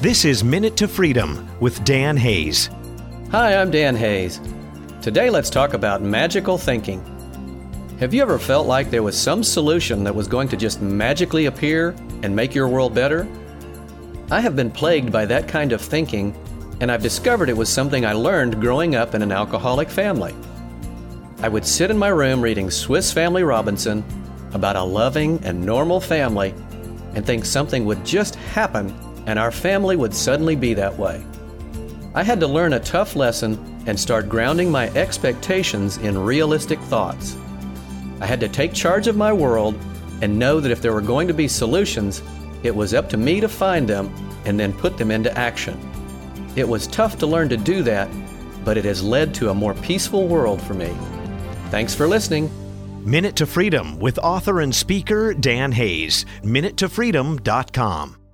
This is Minute to Freedom with Dan Hayes. Hi, I'm Dan Hayes. Today, let's talk about magical thinking. Have you ever felt like there was some solution that was going to just magically appear and make your world better? I have been plagued by that kind of thinking, and I've discovered it was something I learned growing up in an alcoholic family. I would sit in my room reading Swiss Family Robinson about a loving and normal family and think something would just happen and our family would suddenly be that way. I had to learn a tough lesson and start grounding my expectations in realistic thoughts. I had to take charge of my world and know that if there were going to be solutions, it was up to me to find them and then put them into action. It was tough to learn to do that, but it has led to a more peaceful world for me. Thanks for listening. Minute to Freedom with author and speaker Dan Hayes. MinuteToFreedom.com.